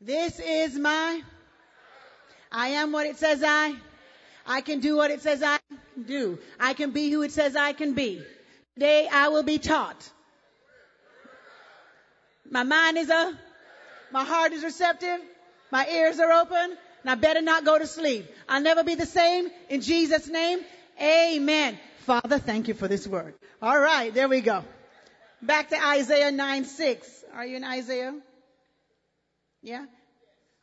This is my, I am what it says I, I can do what it says I can do. I can be who it says I can be. Today I will be taught. My mind is a, my heart is receptive, my ears are open, and I better not go to sleep. I'll never be the same in Jesus' name. Amen. Father, thank you for this word. All right, there we go. Back to Isaiah 9 6. Are you in Isaiah? Yeah?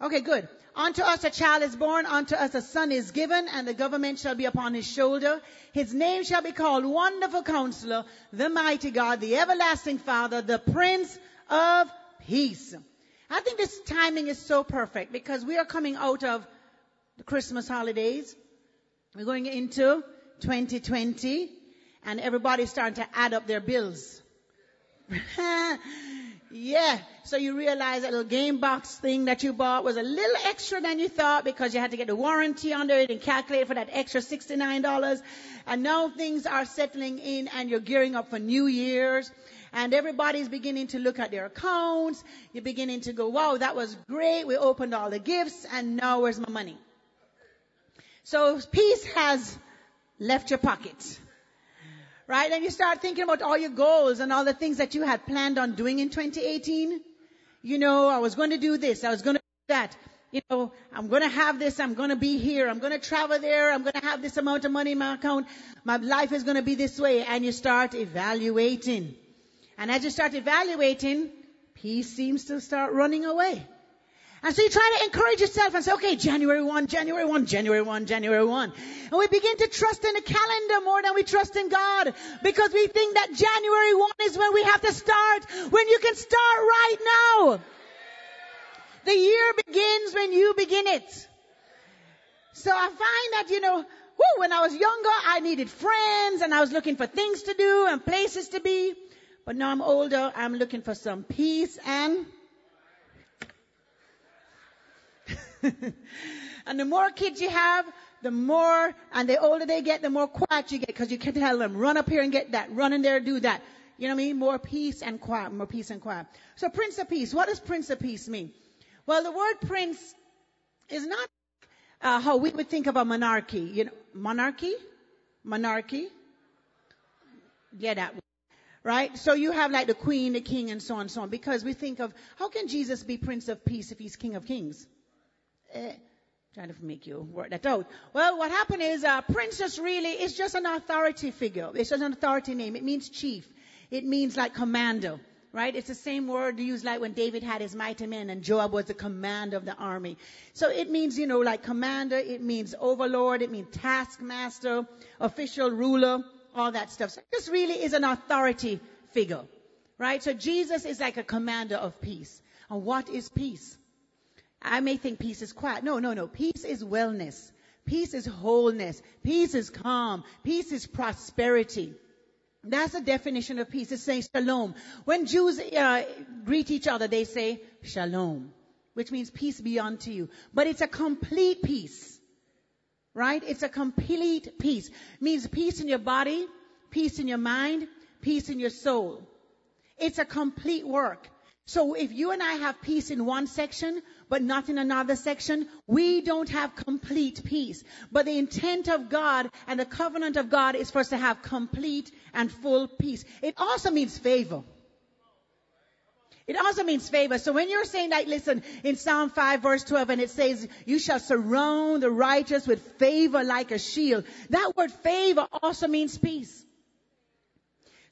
Okay, good. Unto us a child is born, unto us a son is given, and the government shall be upon his shoulder. His name shall be called Wonderful Counselor, the Mighty God, the Everlasting Father, the Prince of Peace. I think this timing is so perfect because we are coming out of the Christmas holidays. We're going into 2020 and everybody's starting to add up their bills. yeah. So you realize that little game box thing that you bought was a little extra than you thought because you had to get the warranty under it and calculate for that extra $69. And now things are settling in and you're gearing up for New Year's and everybody's beginning to look at their accounts. You're beginning to go, wow, that was great. We opened all the gifts and now where's my money? So peace has left your pocket right? And you start thinking about all your goals and all the things that you had planned on doing in 2018. You know, I was going to do this. I was going to do that. You know, I'm going to have this. I'm going to be here. I'm going to travel there. I'm going to have this amount of money in my account. My life is going to be this way. And you start evaluating. And as you start evaluating, peace seems to start running away. And so you try to encourage yourself and say, okay, January 1, January 1, January 1, January 1. And we begin to trust in the calendar more than we trust in God because we think that January 1 is when we have to start, when you can start right now. The year begins when you begin it. So I find that, you know, whoo, when I was younger, I needed friends and I was looking for things to do and places to be. But now I'm older, I'm looking for some peace and and the more kids you have, the more, and the older they get, the more quiet you get because you can tell them, run up here and get that, run in there, do that. You know what I mean? More peace and quiet, more peace and quiet. So Prince of Peace, what does Prince of Peace mean? Well, the word prince is not uh, how we would think of a monarchy. You know, monarchy? Monarchy? Yeah, that right? So you have like the queen, the king, and so on and so on. Because we think of how can Jesus be Prince of Peace if he's King of Kings? Eh, trying to make you work that out. Well, what happened is, uh, princess really is just an authority figure. It's just an authority name. It means chief. It means like commander, right? It's the same word used like when David had his mighty men and Joab was the commander of the army. So it means, you know, like commander. It means overlord. It means taskmaster, official, ruler, all that stuff. So this really is an authority figure, right? So Jesus is like a commander of peace. And what is peace? I may think peace is quiet. No, no, no. Peace is wellness. Peace is wholeness. Peace is calm. Peace is prosperity. That's the definition of peace. It's saying shalom. When Jews uh, greet each other, they say shalom, which means peace be unto you. But it's a complete peace, right? It's a complete peace. It means peace in your body, peace in your mind, peace in your soul. It's a complete work. So if you and I have peace in one section, but not in another section, we don't have complete peace. But the intent of God and the covenant of God is for us to have complete and full peace. It also means favor. It also means favor. So when you're saying that, listen, in Psalm 5 verse 12, and it says, you shall surround the righteous with favor like a shield. That word favor also means peace.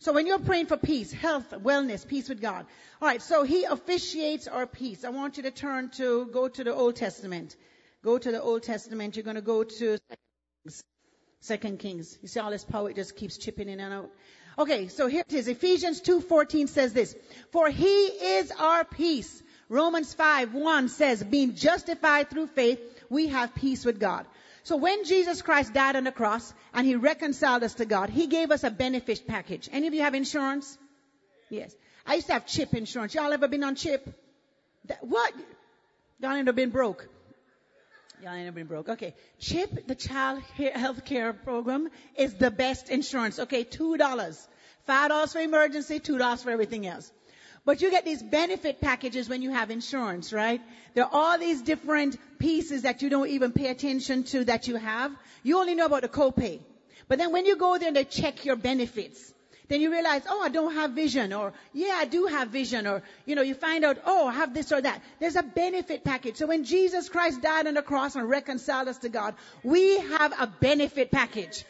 So when you're praying for peace, health, wellness, peace with God. All right, so he officiates our peace. I want you to turn to, go to the Old Testament. Go to the Old Testament. You're going to go to Second Kings. You see all this power, it just keeps chipping in and out. Okay, so here it is. Ephesians 2.14 says this. For he is our peace. Romans 5, 1 says, being justified through faith, we have peace with God. So when Jesus Christ died on the cross and he reconciled us to God, he gave us a benefit package. Any of you have insurance? Yes. I used to have chip insurance. Y'all ever been on chip? That, what? Y'all ain't been broke. Y'all ain't been broke. Okay. CHIP, the child health care program, is the best insurance. Okay, $2. $5 for emergency, $2 for everything else. But you get these benefit packages when you have insurance, right? There are all these different pieces that you don't even pay attention to that you have. You only know about the copay. But then when you go there and they check your benefits, then you realize, oh, I don't have vision, or yeah, I do have vision, or you know, you find out, oh, I have this or that. There's a benefit package. So when Jesus Christ died on the cross and reconciled us to God, we have a benefit package.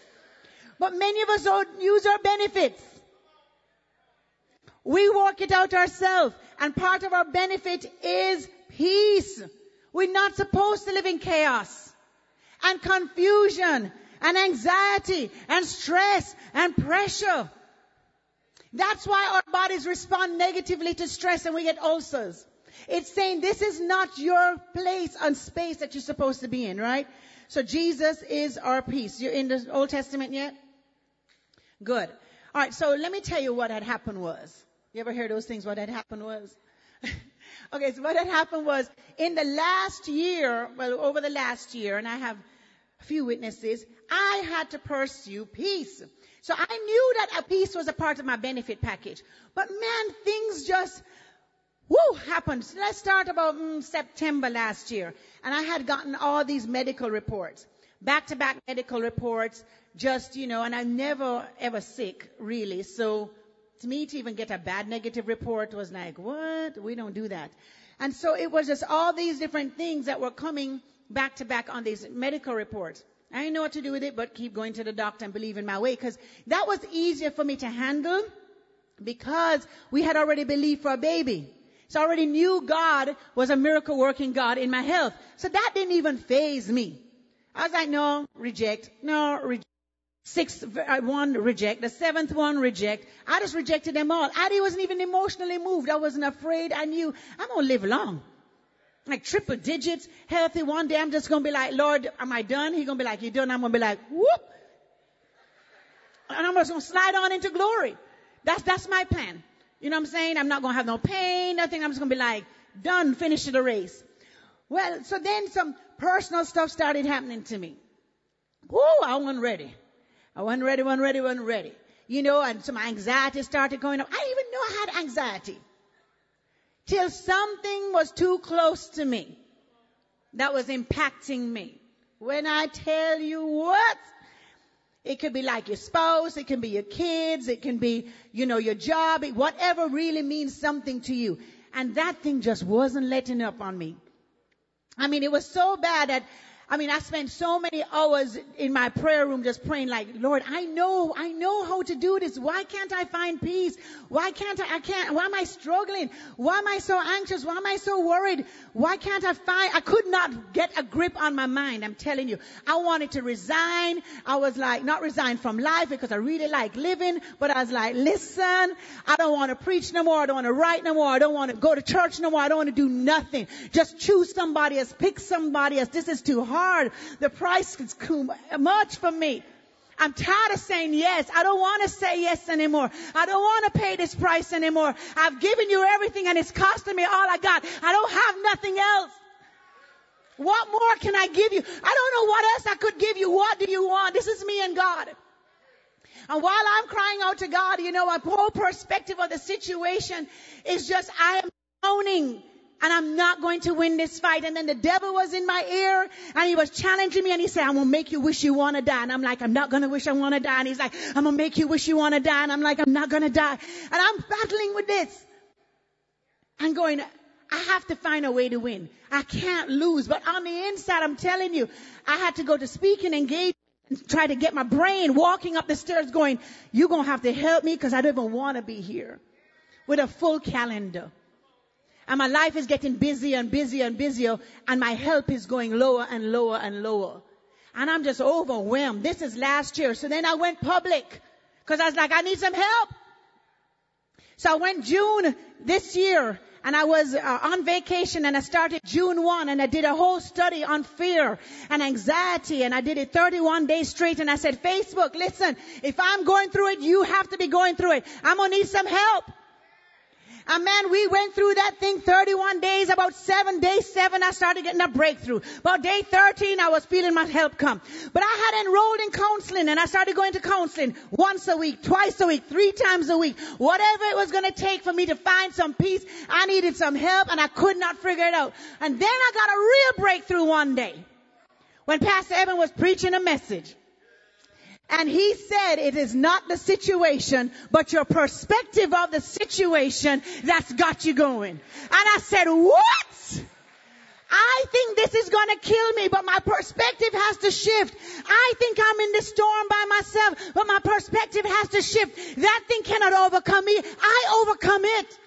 But many of us don't use our benefits. We work it out ourselves. And part of our benefit is peace. We're not supposed to live in chaos and confusion and anxiety and stress and pressure. That's why our bodies respond negatively to stress and we get ulcers. It's saying this is not your place and space that you're supposed to be in, right? So Jesus is our peace. You're in the Old Testament yet? Good. All right. So let me tell you what had happened was. You ever hear those things? What had happened was? okay, so what had happened was in the last year, well, over the last year, and I have a few witnesses, I had to pursue peace. So I knew that a peace was a part of my benefit package. But man, things just, whoo, happened. So let's start about mm, September last year. And I had gotten all these medical reports. Back to back medical reports, just, you know, and I'm never ever sick, really. So to me to even get a bad negative report was like, what? We don't do that. And so it was just all these different things that were coming back to back on these medical reports. I didn't know what to do with it, but keep going to the doctor and believe in my way because that was easier for me to handle because we had already believed for a baby. So I already knew God was a miracle working God in my health. So that didn't even phase me. I was like, no, reject, no, reject. Sixth uh, one reject, the seventh one reject. I just rejected them all. I wasn't even emotionally moved. I wasn't afraid. I knew I'm gonna live long. Like triple digits, healthy. One day I'm just gonna be like, Lord, am I done? He's gonna be like, you done? I'm gonna be like, whoop. And I'm just gonna slide on into glory. That's, that's my plan. You know what I'm saying? I'm not gonna have no pain, nothing. I'm just gonna be like, done, finish the race. Well, so then some personal stuff started happening to me. Whoa, I wasn't ready. I wasn't ready, wasn't ready, wasn't ready. You know, and some anxiety started going up. I didn't even know I had anxiety. Till something was too close to me that was impacting me. When I tell you what, it could be like your spouse, it can be your kids, it can be, you know, your job, whatever really means something to you. And that thing just wasn't letting up on me. I mean, it was so bad that I mean, I spent so many hours in my prayer room just praying like, Lord, I know, I know how to do this. Why can't I find peace? Why can't I, I can't, why am I struggling? Why am I so anxious? Why am I so worried? Why can't I find, I could not get a grip on my mind. I'm telling you, I wanted to resign. I was like, not resign from life because I really like living, but I was like, listen, I don't want to preach no more. I don't want to write no more. I don't want to go to church no more. I don't want to do nothing. Just choose somebody else, pick somebody else. This is too hard hard. The price is too much for me. I'm tired of saying yes. I don't want to say yes anymore. I don't want to pay this price anymore. I've given you everything and it's costing me all I got. I don't have nothing else. What more can I give you? I don't know what else I could give you. What do you want? This is me and God. And while I'm crying out to God, you know, my whole perspective of the situation is just I am owning and I'm not going to win this fight. And then the devil was in my ear and he was challenging me and he said, I'm going to make you wish you want to die. And I'm like, I'm not going to wish I want to die. And he's like, I'm going to make you wish you want to die. And I'm like, I'm not going to die. And I'm battling with this. I'm going, I have to find a way to win. I can't lose. But on the inside, I'm telling you, I had to go to speaking engagement and try to get my brain walking up the stairs going, you're going to have to help me because I don't even want to be here with a full calendar. And my life is getting busier and busier and busier and my help is going lower and lower and lower. And I'm just overwhelmed. This is last year. So then I went public because I was like, I need some help. So I went June this year and I was uh, on vacation and I started June 1 and I did a whole study on fear and anxiety and I did it 31 days straight and I said, Facebook, listen, if I'm going through it, you have to be going through it. I'm going to need some help. And man, we went through that thing 31 days. About seven, day seven, I started getting a breakthrough. About day 13, I was feeling my help come. But I had enrolled in counseling and I started going to counseling once a week, twice a week, three times a week. Whatever it was going to take for me to find some peace, I needed some help and I could not figure it out. And then I got a real breakthrough one day when Pastor Evan was preaching a message. And he said it is not the situation, but your perspective of the situation that's got you going. And I said, what? I think this is gonna kill me, but my perspective has to shift. I think I'm in the storm by myself, but my perspective has to shift. That thing cannot overcome me. I overcome it.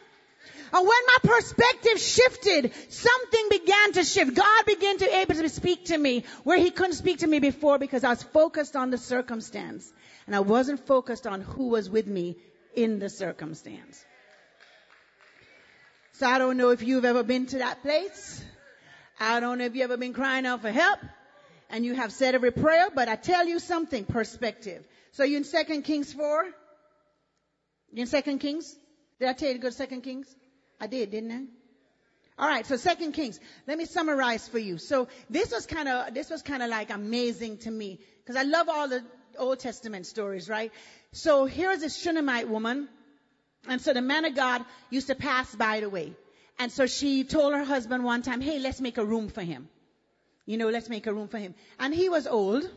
And when my perspective shifted, something began to shift. God began to able to speak to me where he couldn't speak to me before because I was focused on the circumstance and I wasn't focused on who was with me in the circumstance. So I don't know if you've ever been to that place. I don't know if you've ever been crying out for help and you have said every prayer, but I tell you something, perspective. So you in 2 Kings 4? You in 2 Kings? Did I tell you to go to 2 Kings? I did, didn't I? All right, so Second Kings. Let me summarize for you. So this was kind of this was kind of like amazing to me because I love all the Old Testament stories, right? So here's a Shunammite woman, and so the man of God used to pass by the way, and so she told her husband one time, "Hey, let's make a room for him. You know, let's make a room for him." And he was old,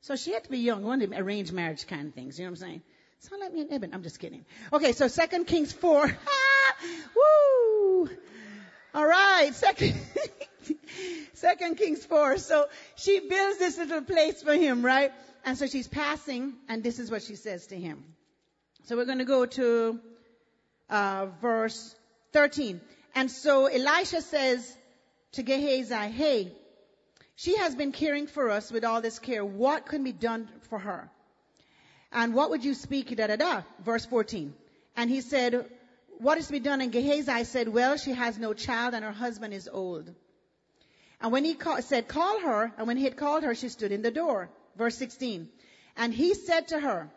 so she had to be young. One of them arranged marriage kind of things. You know what I'm saying? Sound like me and Eben. I'm just kidding. Okay, so Second Kings four. Woo! All right, second, second Kings 4. So she builds this little place for him, right? And so she's passing, and this is what she says to him. So we're going to go to uh, verse 13. And so Elisha says to Gehazi, hey, she has been caring for us with all this care. What can be done for her? And what would you speak? Da da da. Verse 14. And he said, what is to be done? And Gehazi said, well, she has no child and her husband is old. And when he call, said, call her, and when he had called her, she stood in the door. Verse 16. And he said to her,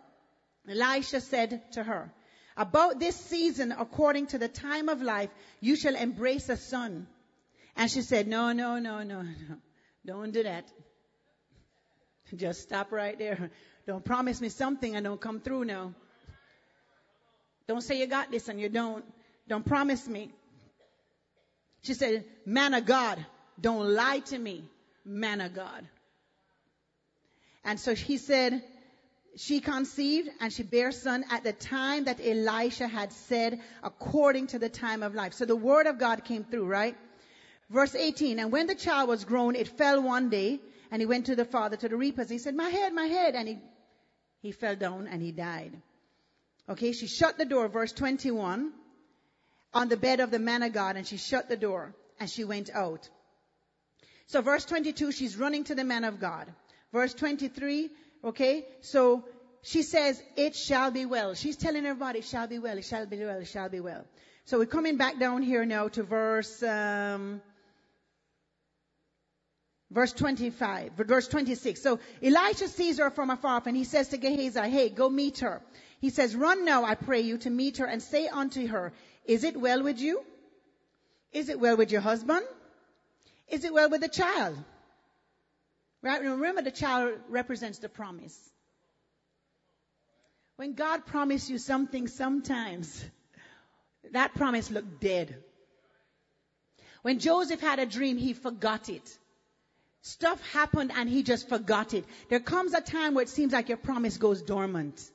Elisha said to her, about this season, according to the time of life, you shall embrace a son. And she said, no, no, no, no, no. Don't do that. Just stop right there. Don't promise me something and don't come through now. Don't say you got this and you don't. Don't promise me. She said, man of God, don't lie to me, man of God. And so he said, she conceived and she bare son at the time that Elisha had said, according to the time of life. So the word of God came through, right? Verse 18, and when the child was grown, it fell one day, and he went to the father, to the reapers. He said, my head, my head, and he, he fell down and he died. Okay, she shut the door, verse 21, on the bed of the man of God, and she shut the door, and she went out. So verse 22, she's running to the man of God. Verse 23, okay, so she says, it shall be well. She's telling everybody, it shall be well, it shall be well, it shall be well. So we're coming back down here now to verse, um, verse 25, verse 26. So Elisha sees her from afar and he says to Gehazi, hey, go meet her. He says, Run now, I pray you, to meet her and say unto her, Is it well with you? Is it well with your husband? Is it well with the child? Right? Remember, the child represents the promise. When God promised you something, sometimes that promise looked dead. When Joseph had a dream, he forgot it. Stuff happened and he just forgot it. There comes a time where it seems like your promise goes dormant.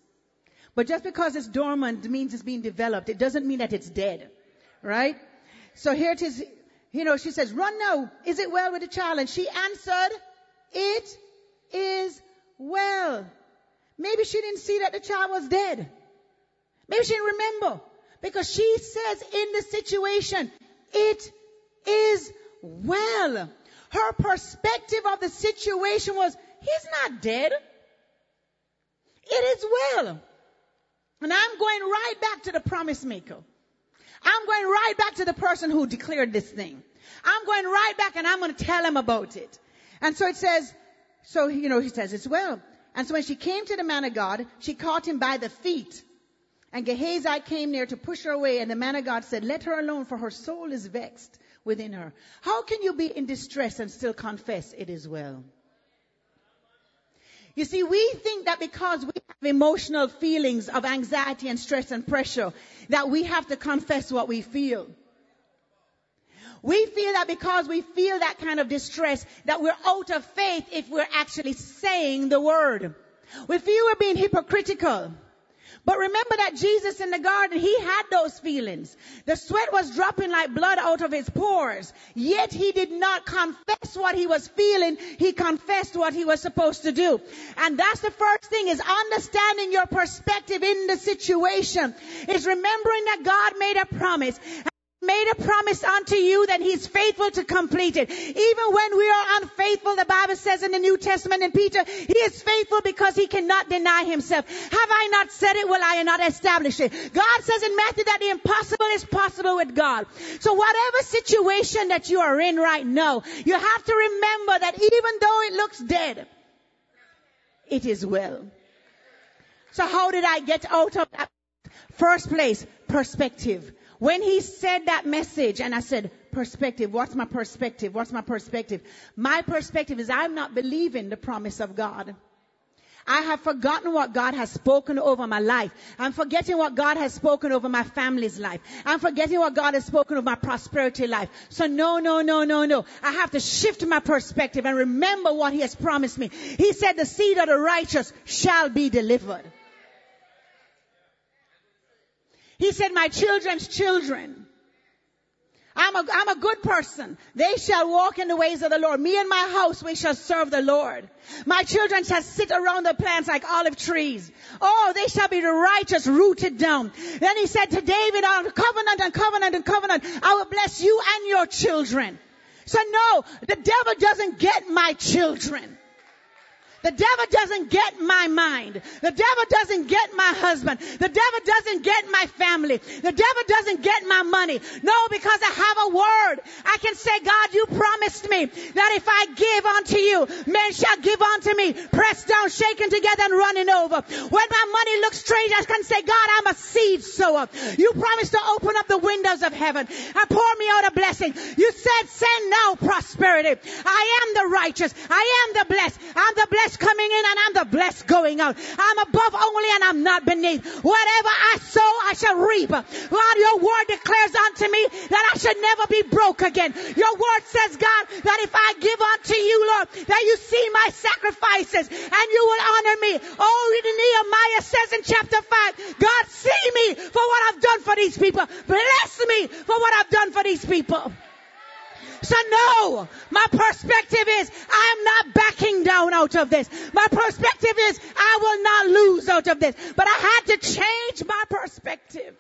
But just because it's dormant means it's being developed. It doesn't mean that it's dead. Right? So here it is. You know, she says, run now. Is it well with the child? And she answered, it is well. Maybe she didn't see that the child was dead. Maybe she didn't remember. Because she says in the situation, it is well. Her perspective of the situation was, he's not dead. It is well. And I'm going right back to the promise maker. I'm going right back to the person who declared this thing. I'm going right back and I'm going to tell him about it. And so it says, so, you know, he says it's well. And so when she came to the man of God, she caught him by the feet And Gehazi came near to push her away, and the man of God said, Let her alone, for her soul is vexed within her. How can you be in distress and still confess it is well? You see, we think that because emotional feelings of anxiety and stress and pressure, that we have to confess what we feel. We feel that because we feel that kind of distress, that we're out of faith if we're actually saying the word. We feel we're being hypocritical. But remember that Jesus in the garden, he had those feelings. The sweat was dropping like blood out of his pores. Yet he did not confess what he was feeling. He confessed what he was supposed to do. And that's the first thing is understanding your perspective in the situation. Is remembering that God made a promise made a promise unto you that he's faithful to complete it. Even when we are unfaithful, the Bible says in the New Testament in Peter, he is faithful because he cannot deny himself. Have I not said it? Will I not establish it? God says in Matthew that the impossible is possible with God. So whatever situation that you are in right now, you have to remember that even though it looks dead, it is well. So how did I get out of that? First place, perspective. When he said that message and I said, perspective, what's my perspective? What's my perspective? My perspective is I'm not believing the promise of God. I have forgotten what God has spoken over my life. I'm forgetting what God has spoken over my family's life. I'm forgetting what God has spoken over my prosperity life. So no, no, no, no, no. I have to shift my perspective and remember what He has promised me. He said the seed of the righteous shall be delivered. He said, my children's children. I'm a, I'm a good person. They shall walk in the ways of the Lord. Me and my house, we shall serve the Lord. My children shall sit around the plants like olive trees. Oh, they shall be the righteous rooted down. Then he said to David, on covenant and covenant and covenant, I will bless you and your children. So no, the devil doesn't get my children. The devil doesn't get my mind. The devil doesn't get my husband. The devil doesn't get my family. The devil doesn't get my money. No, because I have a word. I can say, God, you promised me that if I give unto you, men shall give unto me, pressed down, shaken together and running over. When my money looks strange, I can say, God, I'm a seed sower. You promised to open up the windows of heaven and pour me out a blessing. You said, send now prosperity. I am the righteous. I am the blessed. I'm the blessed blessed coming in and I'm the blessed going out. I'm above only and I'm not beneath. Whatever I sow, I shall reap. God, your word declares unto me that I should never be broke again. Your word says, God, that if I give unto you, Lord, that you see my sacrifices and you will honor me. Oh, Nehemiah says in chapter 5, God, see me for what I've done for these people. Bless me for what I've done for these people. So no, my perspective is I'm not backing down out of this. My perspective is I will not lose out of this. But I had to change my perspective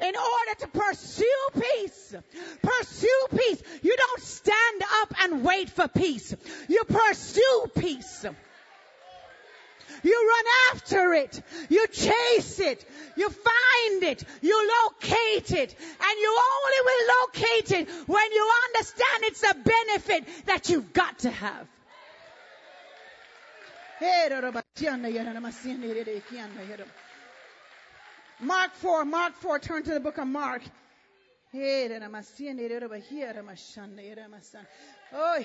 in order to pursue peace. Pursue peace. You don't stand up and wait for peace. You pursue peace. You run after it. You chase it. You find it. You locate it. And you only will locate it when you understand it's a benefit that you've got to have. Mark 4, Mark 4, turn to the book of Mark. Oh,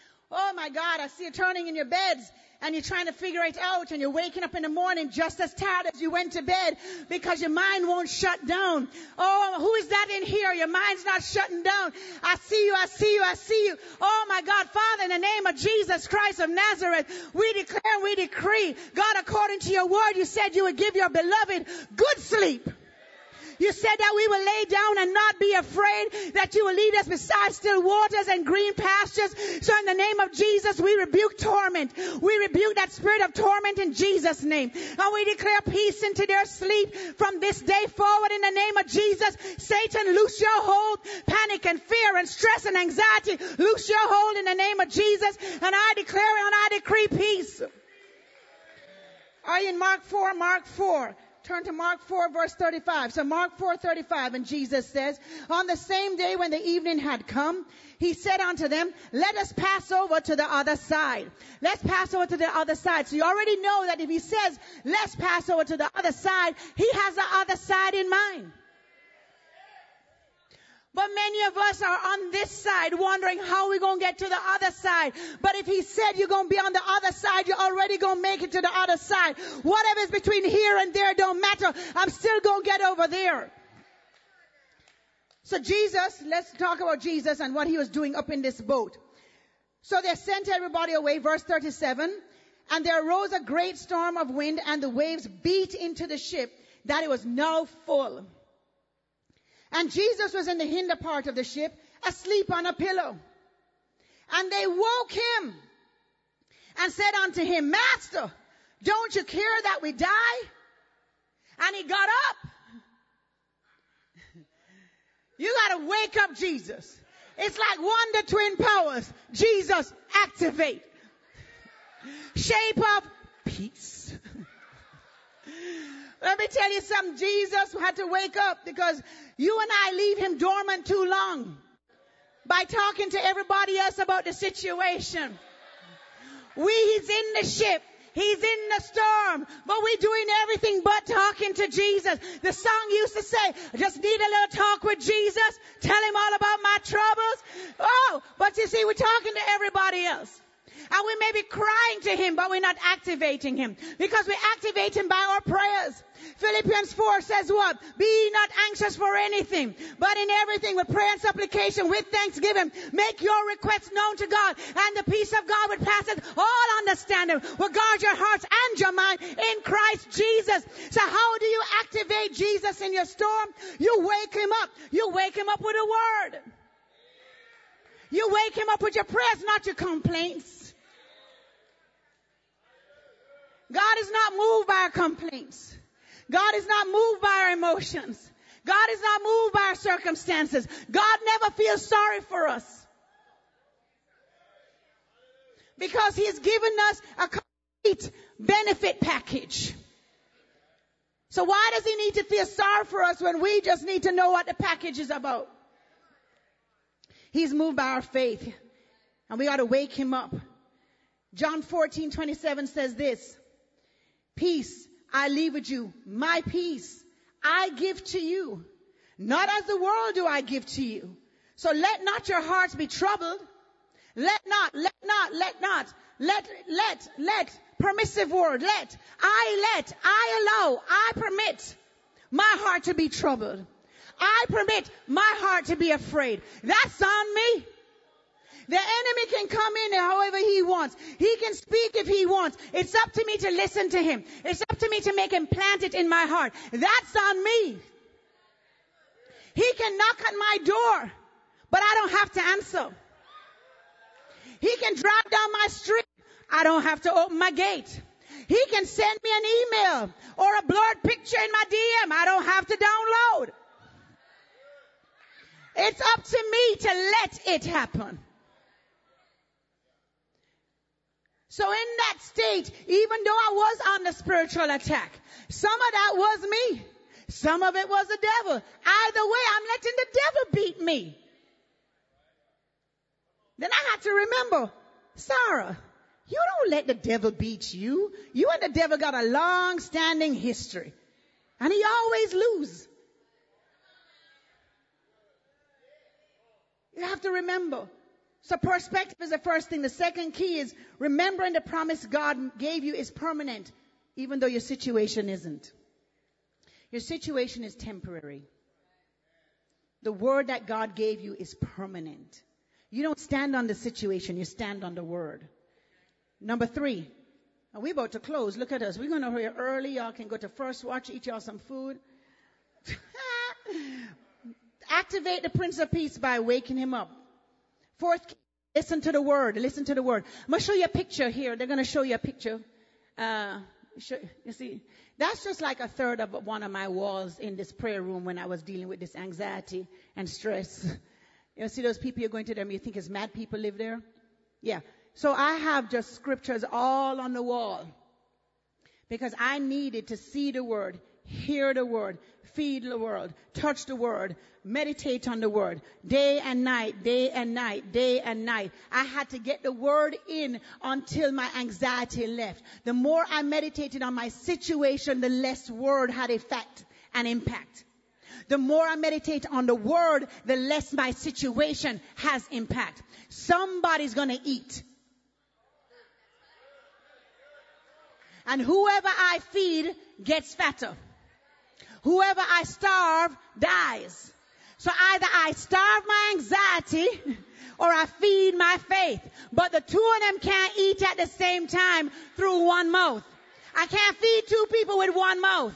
oh my God, I see you turning in your beds and you're trying to figure it out and you're waking up in the morning just as tired as you went to bed because your mind won't shut down. Oh, who is that in here? Your mind's not shutting down. I see you, I see you, I see you. Oh my God, Father, in the name of Jesus Christ of Nazareth, we declare and we decree, God, according to your word, you said you would give your beloved good sleep. You said that we will lay down and not be afraid, that you will lead us beside still waters and green pastures. So in the name of Jesus, we rebuke torment. We rebuke that spirit of torment in Jesus' name. And we declare peace into their sleep from this day forward in the name of Jesus. Satan, loose your hold. Panic and fear and stress and anxiety, loose your hold in the name of Jesus. And I declare and I decree peace. Are you in Mark 4? Mark 4. Turn to Mark 4 verse 35. So Mark 4 35 and Jesus says, on the same day when the evening had come, he said unto them, let us pass over to the other side. Let's pass over to the other side. So you already know that if he says, let's pass over to the other side, he has the other side in mind. But many of us are on this side wondering how we're going to get to the other side. But if he said you're going to be on the other side, you're already going to make it to the other side. Whatever's between here and there don't matter. I'm still going to get over there. So Jesus, let's talk about Jesus and what he was doing up in this boat. So they sent everybody away, verse 37. And there arose a great storm of wind and the waves beat into the ship that it was now full. And Jesus was in the hinder part of the ship, asleep on a pillow. And they woke him and said unto him, Master, don't you care that we die? And he got up. You gotta wake up Jesus. It's like wonder twin powers. Jesus, activate. Shape of peace. Let me tell you something. Jesus had to wake up because you and I leave him dormant too long by talking to everybody else about the situation. We, he's in the ship. He's in the storm, but we're doing everything but talking to Jesus. The song used to say, I just need a little talk with Jesus. Tell him all about my troubles. Oh, but you see, we're talking to everybody. And we may be crying to him, but we're not activating him because we activate him by our prayers. Philippians 4 says what? Be not anxious for anything, but in everything with prayer and supplication with thanksgiving, make your requests known to God and the peace of God which passeth all understanding will guard your hearts and your mind in Christ Jesus. So how do you activate Jesus in your storm? You wake him up. You wake him up with a word. You wake him up with your prayers, not your complaints. God is not moved by our complaints. God is not moved by our emotions. God is not moved by our circumstances. God never feels sorry for us. Because He has given us a complete benefit package. So why does He need to feel sorry for us when we just need to know what the package is about? He's moved by our faith. And we ought to wake Him up. John 14, 27 says this. Peace I leave with you. My peace I give to you. Not as the world do I give to you. So let not your hearts be troubled. Let not, let not, let not, let, let, let, permissive word, let, I let, I allow, I permit my heart to be troubled. I permit my heart to be afraid. That's on me. The enemy can come in however he wants. He can speak if he wants. It's up to me to listen to him. It's up to me to make him plant it in my heart. That's on me. He can knock at my door, but I don't have to answer. He can drive down my street. I don't have to open my gate. He can send me an email or a blurred picture in my DM. I don't have to download. It's up to me to let it happen. So in that state, even though I was on the spiritual attack, some of that was me. Some of it was the devil. Either way, I'm letting the devil beat me. Then I had to remember, Sarah, you don't let the devil beat you. You and the devil got a long standing history. And he always lose. You have to remember, so perspective is the first thing. The second key is remembering the promise God gave you is permanent, even though your situation isn't. Your situation is temporary. The word that God gave you is permanent. You don't stand on the situation, you stand on the word. Number three, and we're about to close. Look at us. We're going to hurry early. Y'all can go to First Watch, eat y'all some food. Activate the Prince of Peace by waking him up. Fourth, listen to the word. Listen to the word. I'm going to show you a picture here. They're going to show you a picture. Uh, you see, that's just like a third of one of my walls in this prayer room when I was dealing with this anxiety and stress. You see those people you're going to them, you think it's mad people live there? Yeah. So I have just scriptures all on the wall because I needed to see the word hear the word, feed the word, touch the word, meditate on the word, day and night, day and night, day and night. I had to get the word in until my anxiety left. The more I meditated on my situation, the less word had effect and impact. The more I meditate on the word, the less my situation has impact. Somebody's gonna eat. And whoever I feed gets fatter. Whoever I starve dies. So either I starve my anxiety or I feed my faith. But the two of them can't eat at the same time through one mouth. I can't feed two people with one mouth.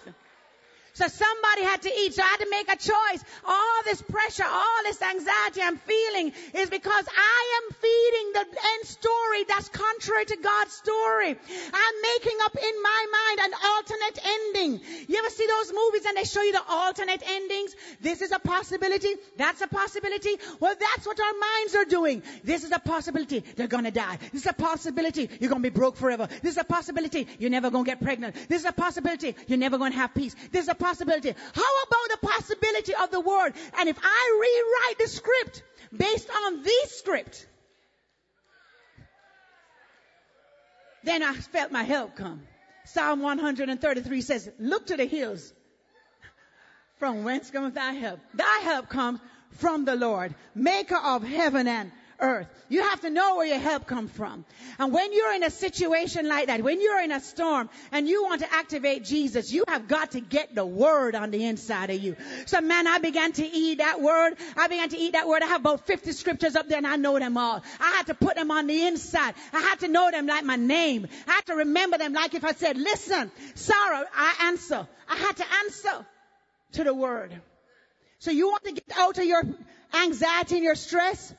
So somebody had to eat. So I had to make a choice. All this pressure, all this anxiety I'm feeling is because I am feeding the end story that's contrary to God's story. I'm making up in my mind an alternate ending. You ever see those movies and they show you the alternate endings? This is a possibility. That's a possibility. Well, that's what our minds are doing. This is a possibility. They're gonna die. This is a possibility. You're gonna be broke forever. This is a possibility. You're never gonna get pregnant. This is a possibility. You're never gonna have peace. This is a possibility. How about the possibility of the word? And if I rewrite the script based on this script, then I felt my help come. Psalm 133 says, look to the hills. From whence cometh thy help? Thy help comes from the Lord, maker of heaven and earth. You have to know where your help comes from. And when you're in a situation like that, when you're in a storm and you want to activate Jesus, you have got to get the word on the inside of you. So man, I began to eat that word. I began to eat that word. I have about 50 scriptures up there and I know them all. I had to put them on the inside. I had to know them like my name. I had to remember them like if I said, listen, Sarah, I answer. I had to answer to the word. So you want to get out of your anxiety and your stress?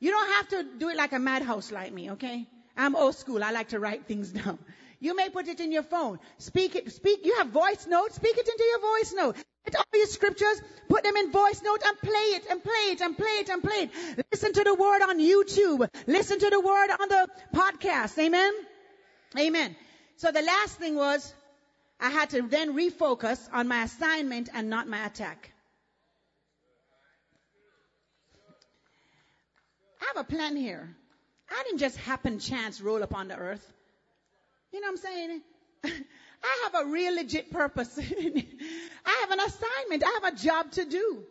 You don't have to do it like a madhouse like me, okay? I'm old school. I like to write things down. You may put it in your phone. Speak it, speak, you have voice notes, speak it into your voice note. Get all your scriptures, put them in voice note and play it and play it and play it and play it. Listen to the word on YouTube. Listen to the word on the podcast. Amen? Amen. So the last thing was, I had to then refocus on my assignment and not my attack. Have a plan here. I didn't just happen chance roll up on the earth. You know what I'm saying? I have a real legit purpose. I have an assignment. I have a job to do.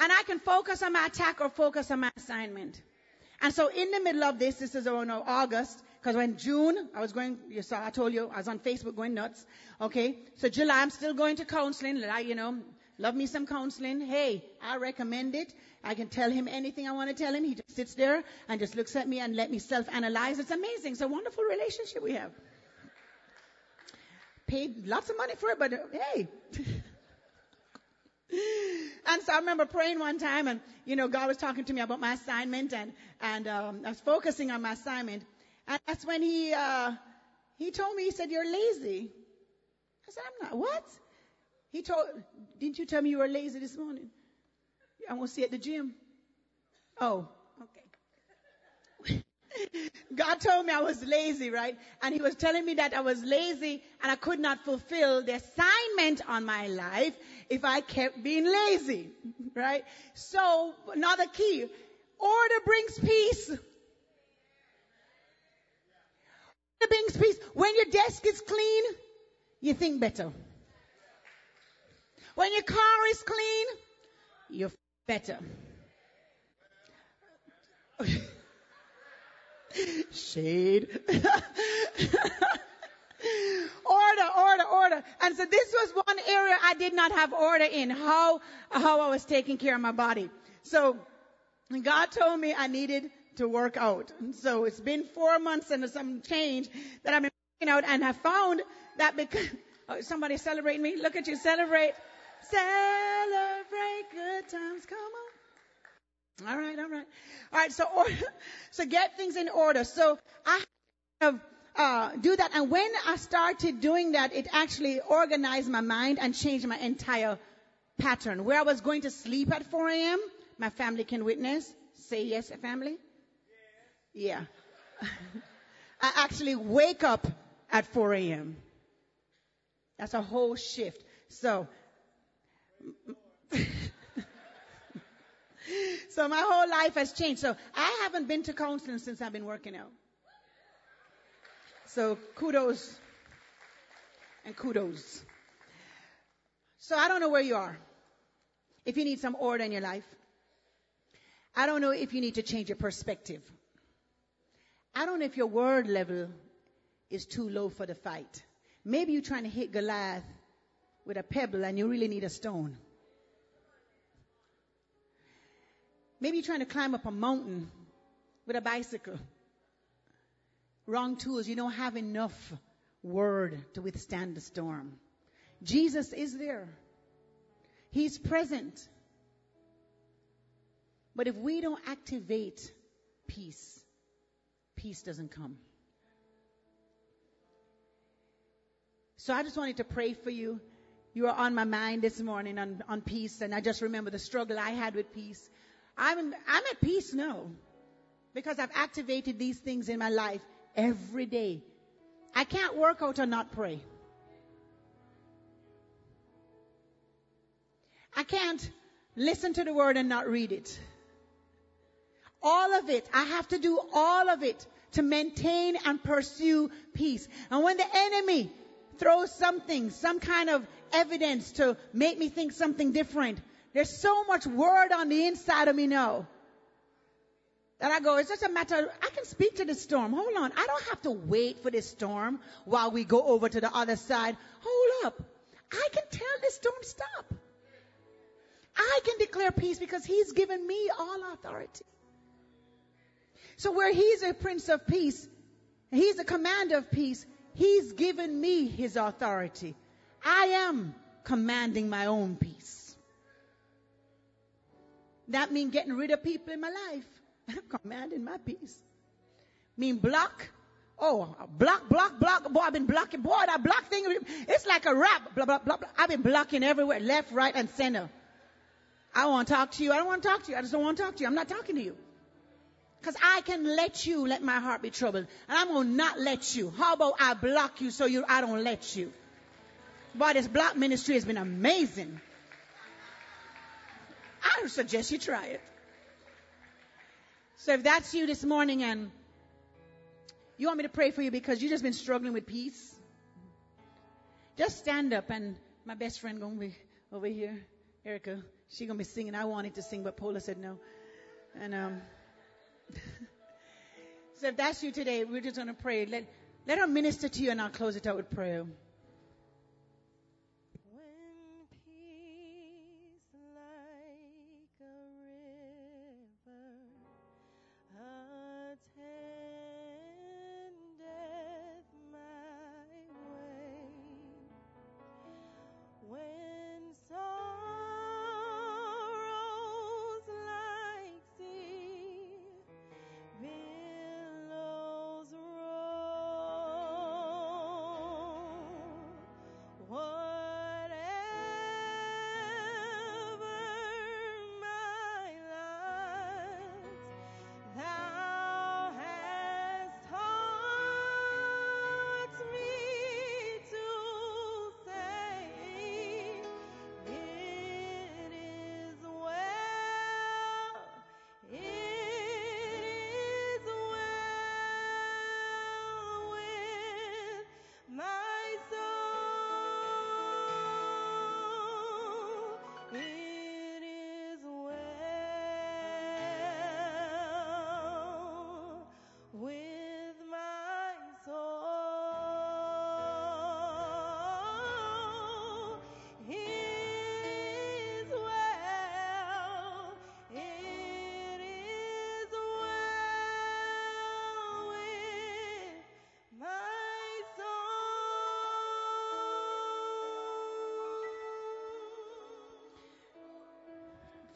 And I can focus on my attack or focus on my assignment. And so in the middle of this, this is around August, because when June, I was going, you saw, I told you, I was on Facebook going nuts. Okay. So July, I'm still going to counseling. I, you know, love me some counseling. Hey, I recommend it. I can tell him anything I want to tell him. He just sits there and just looks at me and let me self-analyze. It's amazing. It's a wonderful relationship we have. Paid lots of money for it, but hey. and so I remember praying one time and, you know, God was talking to me about my assignment and, and, um, I was focusing on my assignment. And that's when he, uh, he told me, he said, you're lazy. I said, I'm not. What? He told, didn't you tell me you were lazy this morning? I want to see at the gym. Oh, okay. God told me I was lazy, right? And he was telling me that I was lazy and I could not fulfill the assignment on my life if I kept being lazy, right? So another key, order brings peace. Order brings peace. When your desk is clean, you think better. When your car is clean, you're better. Shade. order, order, order. And so this was one area I did not have order in, how, how I was taking care of my body. So God told me I needed to work out. So it's been four months and some change that I've been working out and have found that because, oh, somebody celebrate me. Look at you, celebrate. Celebrate good times. Come on. All right, all right. All right, so order, so get things in order. So I have uh, do that, and when I started doing that, it actually organized my mind and changed my entire pattern. Where I was going to sleep at 4 a.m., my family can witness. Say yes, family. Yeah. I actually wake up at 4 a.m. That's a whole shift. So, so my whole life has changed. So I haven't been to counseling since I've been working out. So kudos and kudos. So I don't know where you are. If you need some order in your life. I don't know if you need to change your perspective. I don't know if your word level is too low for the fight. Maybe you're trying to hit Goliath with a pebble and you really need a stone. Maybe you're trying to climb up a mountain with a bicycle. Wrong tools. You don't have enough word to withstand the storm. Jesus is there. He's present. But if we don't activate peace, peace doesn't come. So I just wanted to pray for you. You are on my mind this morning on, on peace, and I just remember the struggle I had with peace. I'm, I'm at peace now because I've activated these things in my life every day. I can't work out or not pray. I can't listen to the word and not read it. All of it. I have to do all of it to maintain and pursue peace. And when the enemy throws something, some kind of evidence to make me think something different, there's so much word on the inside of me now that I go, it's just a matter, I can speak to the storm. Hold on. I don't have to wait for this storm while we go over to the other side. Hold up. I can tell this storm stop. I can declare peace because he's given me all authority. So where he's a prince of peace, he's a commander of peace, he's given me his authority. I am commanding my own peace. That means getting rid of people in my life. I'm commanding my peace. Mean block. Oh, block, block, block. Boy, I've been blocking. Boy, that block thing, it's like a rap. Blah, blah, blah, blah. I've been blocking everywhere, left, right, and center. I want to talk to you. I don't want to talk to you. I just don't want to talk to you. I'm not talking to you. Because I can let you let my heart be troubled. And I'm to not let you. How about I block you so you, I don't let you? Boy, this block ministry has been amazing. I suggest you try it. So if that's you this morning and you want me to pray for you because you've just been struggling with peace, just stand up and my best friend gonna be over here, Erica. She gonna be singing. I wanted to sing, but Paula said no. And um, so if that's you today, we're just gonna pray. Let let her minister to you, and I'll close it out with prayer.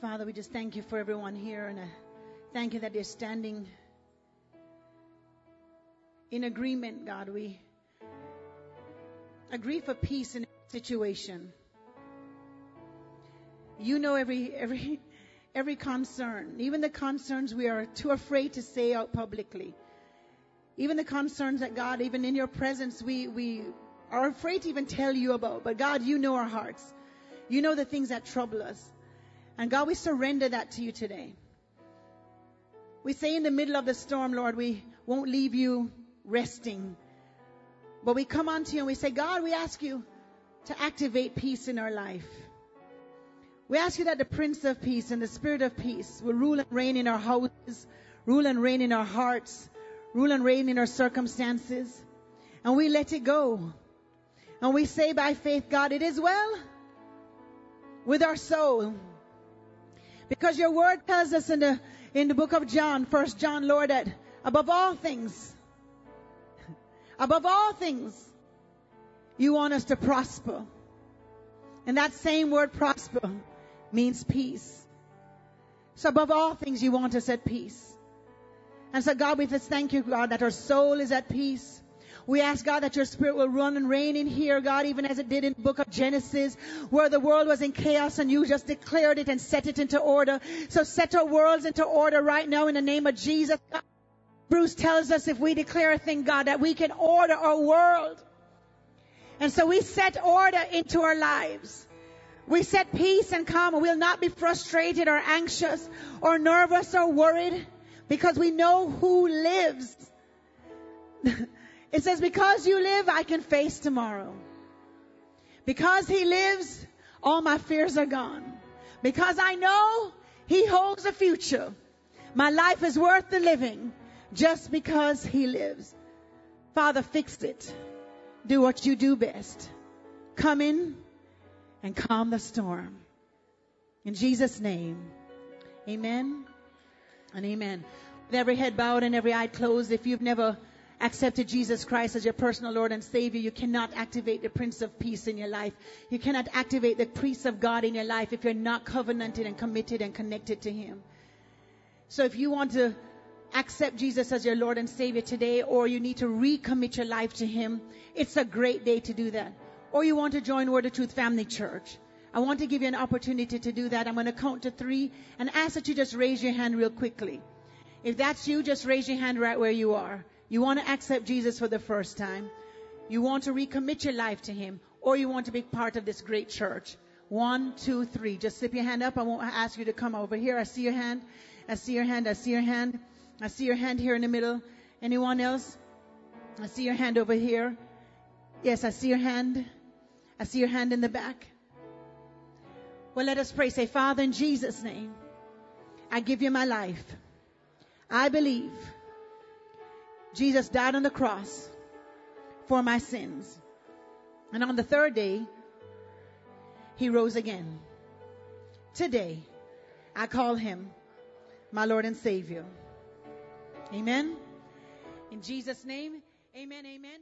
Father, we just thank you for everyone here and thank you that they're standing in agreement, God. We agree for peace in a situation. You know every every every concern, even the concerns we are too afraid to say out publicly. Even the concerns that God, even in your presence, we we are afraid to even tell you about. But God, you know our hearts. You know the things that trouble us. And God, we surrender that to you today. We say in the middle of the storm, Lord, we won't leave you resting. But we come unto you and we say, God, we ask you to activate peace in our life. We ask you that the Prince of Peace and the Spirit of Peace will rule and reign in our houses, rule and reign in our hearts, rule and reign in our circumstances. And we let it go. And we say by faith, God, it is well with our soul. Because your word tells us in the, in the book of John, first John, Lord, that above all things, above all things, you want us to prosper. And that same word prosper means peace. So above all things, you want us at peace. And so God, we just thank you, God, that our soul is at peace. We ask God that your spirit will run and reign in here, God, even as it did in the book of Genesis, where the world was in chaos and you just declared it and set it into order. So set our worlds into order right now in the name of Jesus. God. Bruce tells us if we declare a thing, God, that we can order our world. And so we set order into our lives. We set peace and calm. We'll not be frustrated or anxious or nervous or worried because we know who lives. it says, because you live, I can face tomorrow. Because he lives, all my fears are gone. Because I know he holds a future. My life is worth the living just because he lives. Father, fix it. Do what you do best. Come in and calm the storm. In Jesus' name, amen and amen. With every head bowed and every eye closed, if you've never accepted Jesus Christ as your personal Lord and Savior, you cannot activate the Prince of Peace in your life. You cannot activate the peace of God in your life if you're not covenanted and committed and connected to Him. So if you want to accept Jesus as your Lord and Savior today, or you need to recommit your life to Him, it's a great day to do that or you want to join Word of Truth Family Church, I want to give you an opportunity to do that. I'm going to count to three and ask that you just raise your hand real quickly. If that's you, just raise your hand right where you are. You want to accept Jesus for the first time. You want to recommit your life to Him, or you want to be part of this great church. One, two, three. Just slip your hand up. I won't ask you to come over here. I see your hand. I see your hand. I see your hand. I see your hand here in the middle. Anyone else? I see your hand over here. Yes, I see your hand. I see your hand in the back. Well, let us pray. Say, Father, in Jesus' name, I give you my life. I believe Jesus died on the cross for my sins. And on the third day, he rose again. Today, I call him my Lord and Savior. Amen. In Jesus' name, amen, amen.